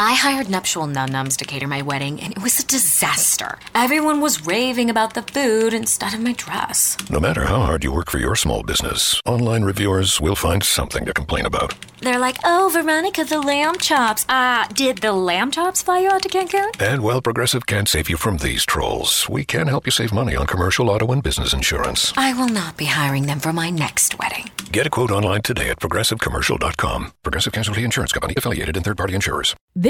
I hired nuptial num-nums to cater my wedding, and it was a disaster. Everyone was raving about the food instead of my dress. No matter how hard you work for your small business, online reviewers will find something to complain about. They're like, oh, Veronica, the lamb chops. Ah, did the lamb chops fly you out to Cancun? And while Progressive can't save you from these trolls, we can help you save money on commercial auto and business insurance. I will not be hiring them for my next wedding. Get a quote online today at progressivecommercial.com. Progressive Casualty Insurance Company affiliated and third party insurers. This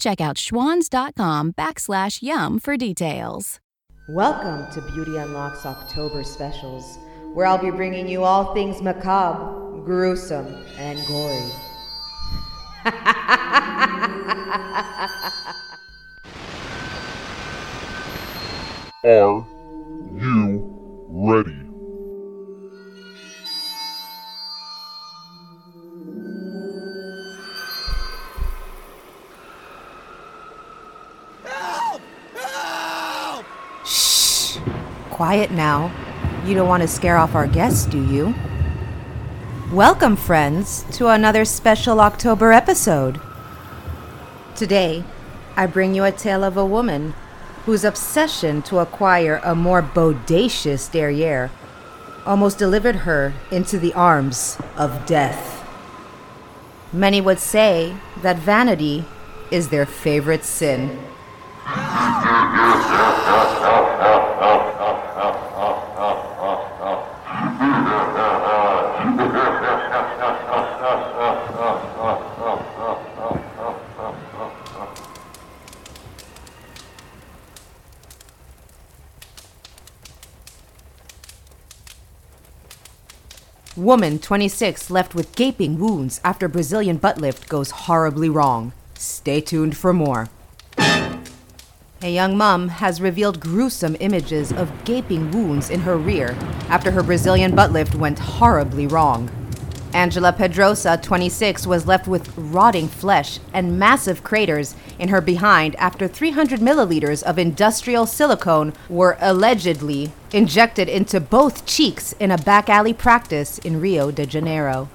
Check out schwans.com backslash YUM for details. Welcome to Beauty Unlocks October specials, where I'll be bringing you all things macabre, gruesome, and gory. Are you ready? Quiet now. You don't want to scare off our guests, do you? Welcome, friends, to another special October episode. Today, I bring you a tale of a woman whose obsession to acquire a more bodacious derriere almost delivered her into the arms of death. Many would say that vanity is their favorite sin. Woman 26 left with gaping wounds after Brazilian butt lift goes horribly wrong. Stay tuned for more. A young mum has revealed gruesome images of gaping wounds in her rear after her Brazilian butt lift went horribly wrong. Angela Pedrosa, 26, was left with rotting flesh and massive craters in her behind after 300 milliliters of industrial silicone were allegedly injected into both cheeks in a back alley practice in Rio de Janeiro.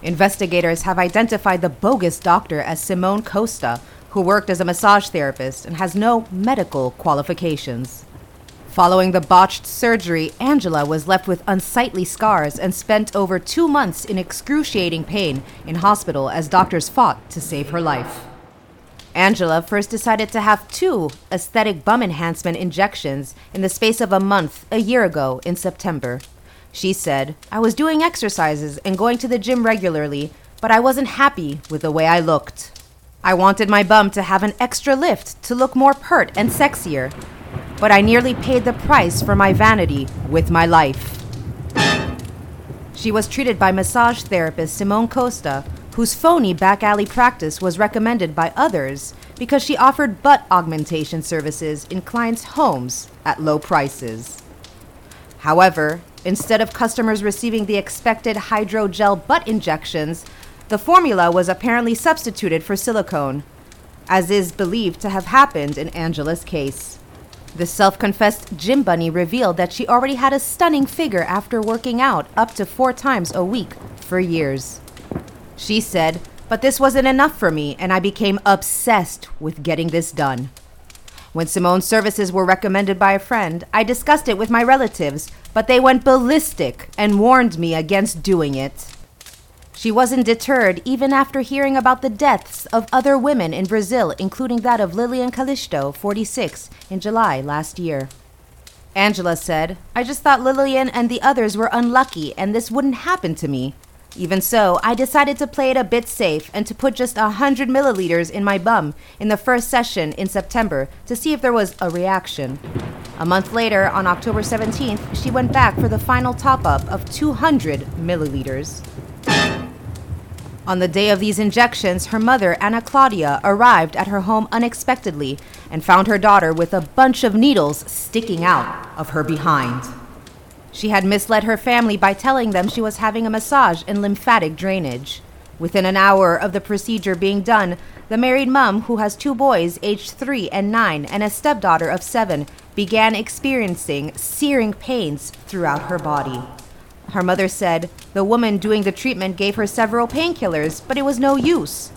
Investigators have identified the bogus doctor as Simone Costa, who worked as a massage therapist and has no medical qualifications. Following the botched surgery, Angela was left with unsightly scars and spent over two months in excruciating pain in hospital as doctors fought to save her life. Angela first decided to have two aesthetic bum enhancement injections in the space of a month a year ago in September. She said, I was doing exercises and going to the gym regularly, but I wasn't happy with the way I looked. I wanted my bum to have an extra lift to look more pert and sexier, but I nearly paid the price for my vanity with my life. She was treated by massage therapist Simone Costa, whose phony back alley practice was recommended by others because she offered butt augmentation services in clients' homes at low prices. However, instead of customers receiving the expected hydrogel butt injections, the formula was apparently substituted for silicone, as is believed to have happened in Angela's case. The self confessed gym bunny revealed that she already had a stunning figure after working out up to four times a week for years. She said, But this wasn't enough for me, and I became obsessed with getting this done. When Simone's services were recommended by a friend, I discussed it with my relatives, but they went ballistic and warned me against doing it. She wasn't deterred even after hearing about the deaths of other women in Brazil, including that of Lilian Calixto, 46, in July last year. Angela said, I just thought Lilian and the others were unlucky and this wouldn't happen to me. Even so, I decided to play it a bit safe and to put just a 100 milliliters in my bum in the first session in September to see if there was a reaction. A month later, on October 17th, she went back for the final top up of 200 milliliters. On the day of these injections, her mother, Anna Claudia, arrived at her home unexpectedly and found her daughter with a bunch of needles sticking out of her behind. She had misled her family by telling them she was having a massage and lymphatic drainage. Within an hour of the procedure being done, the married mom, who has two boys aged three and nine and a stepdaughter of seven, began experiencing searing pains throughout her body. Her mother said the woman doing the treatment gave her several painkillers, but it was no use.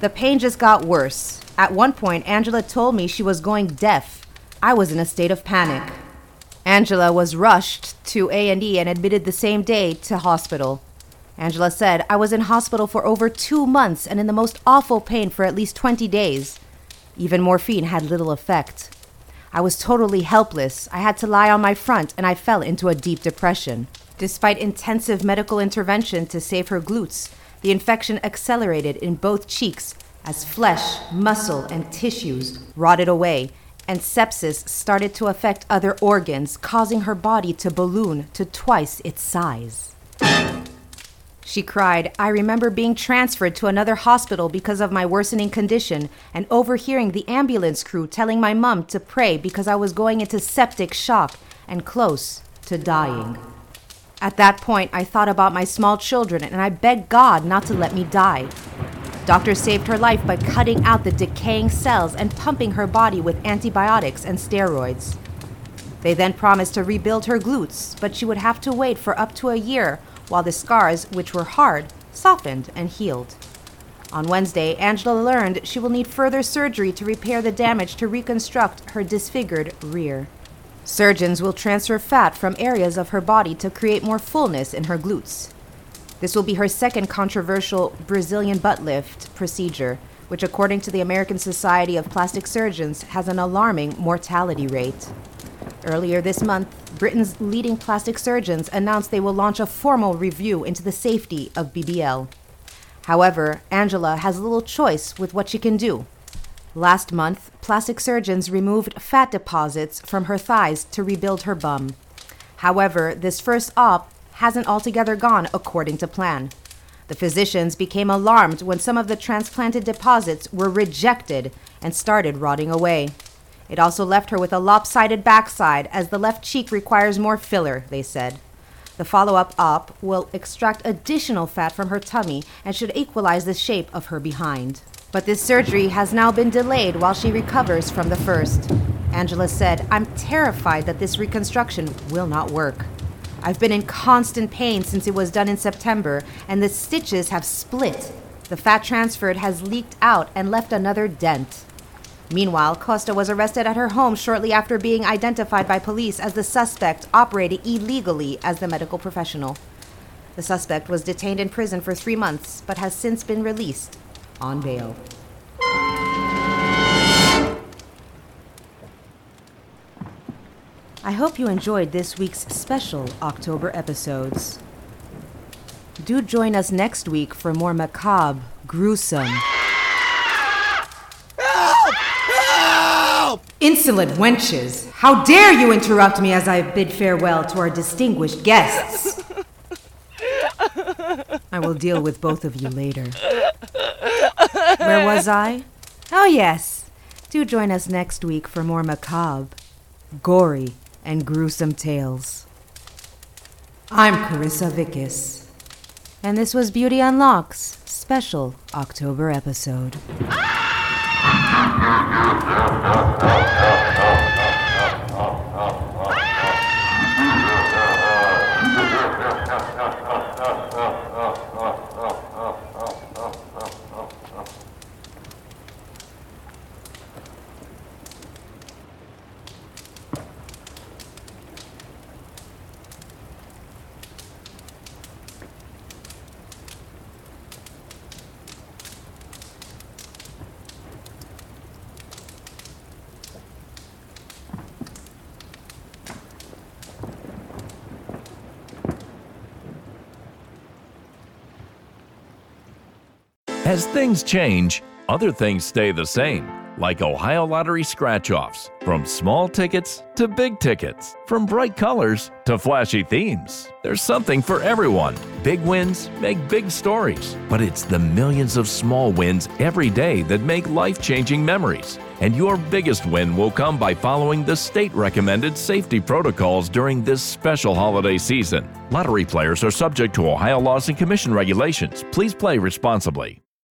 The pain just got worse. At one point, Angela told me she was going deaf. I was in a state of panic. Angela was rushed to A&E and admitted the same day to hospital. Angela said, I was in hospital for over two months and in the most awful pain for at least 20 days. Even morphine had little effect. I was totally helpless. I had to lie on my front and I fell into a deep depression. Despite intensive medical intervention to save her glutes, the infection accelerated in both cheeks as flesh, muscle, and tissues rotted away, and sepsis started to affect other organs, causing her body to balloon to twice its size. She cried, I remember being transferred to another hospital because of my worsening condition and overhearing the ambulance crew telling my mom to pray because I was going into septic shock and close to dying. At that point, I thought about my small children and I begged God not to let me die. Doctors saved her life by cutting out the decaying cells and pumping her body with antibiotics and steroids. They then promised to rebuild her glutes, but she would have to wait for up to a year while the scars, which were hard, softened and healed. On Wednesday, Angela learned she will need further surgery to repair the damage to reconstruct her disfigured rear. Surgeons will transfer fat from areas of her body to create more fullness in her glutes. This will be her second controversial Brazilian butt lift procedure, which, according to the American Society of Plastic Surgeons, has an alarming mortality rate. Earlier this month, Britain's leading plastic surgeons announced they will launch a formal review into the safety of BBL. However, Angela has little choice with what she can do. Last month, plastic surgeons removed fat deposits from her thighs to rebuild her bum. However, this first op hasn't altogether gone according to plan. The physicians became alarmed when some of the transplanted deposits were rejected and started rotting away. It also left her with a lopsided backside, as the left cheek requires more filler, they said. The follow up op will extract additional fat from her tummy and should equalize the shape of her behind. But this surgery has now been delayed while she recovers from the first. Angela said, I'm terrified that this reconstruction will not work. I've been in constant pain since it was done in September, and the stitches have split. The fat transferred has leaked out and left another dent. Meanwhile, Costa was arrested at her home shortly after being identified by police as the suspect operating illegally as the medical professional. The suspect was detained in prison for three months but has since been released on bail. I hope you enjoyed this week's special October episodes. Do join us next week for more macabre, gruesome, Insolent wenches! How dare you interrupt me as I bid farewell to our distinguished guests! I will deal with both of you later. Where was I? Oh, yes. Do join us next week for more macabre, gory, and gruesome tales. I'm Carissa Vickis, and this was Beauty Unlocks special October episode. As things change, other things stay the same. like Ohio Lottery scratch offs, from small tickets to big tickets, from bright colors to flashy themes. There's something for everyone. Big wins make big stories, but it's the millions of small wins every day that make life changing memories. And your biggest win will come by following the state recommended safety protocols during this special holiday season. Lottery players are subject to Ohio laws and commission regulations. Please play responsibly.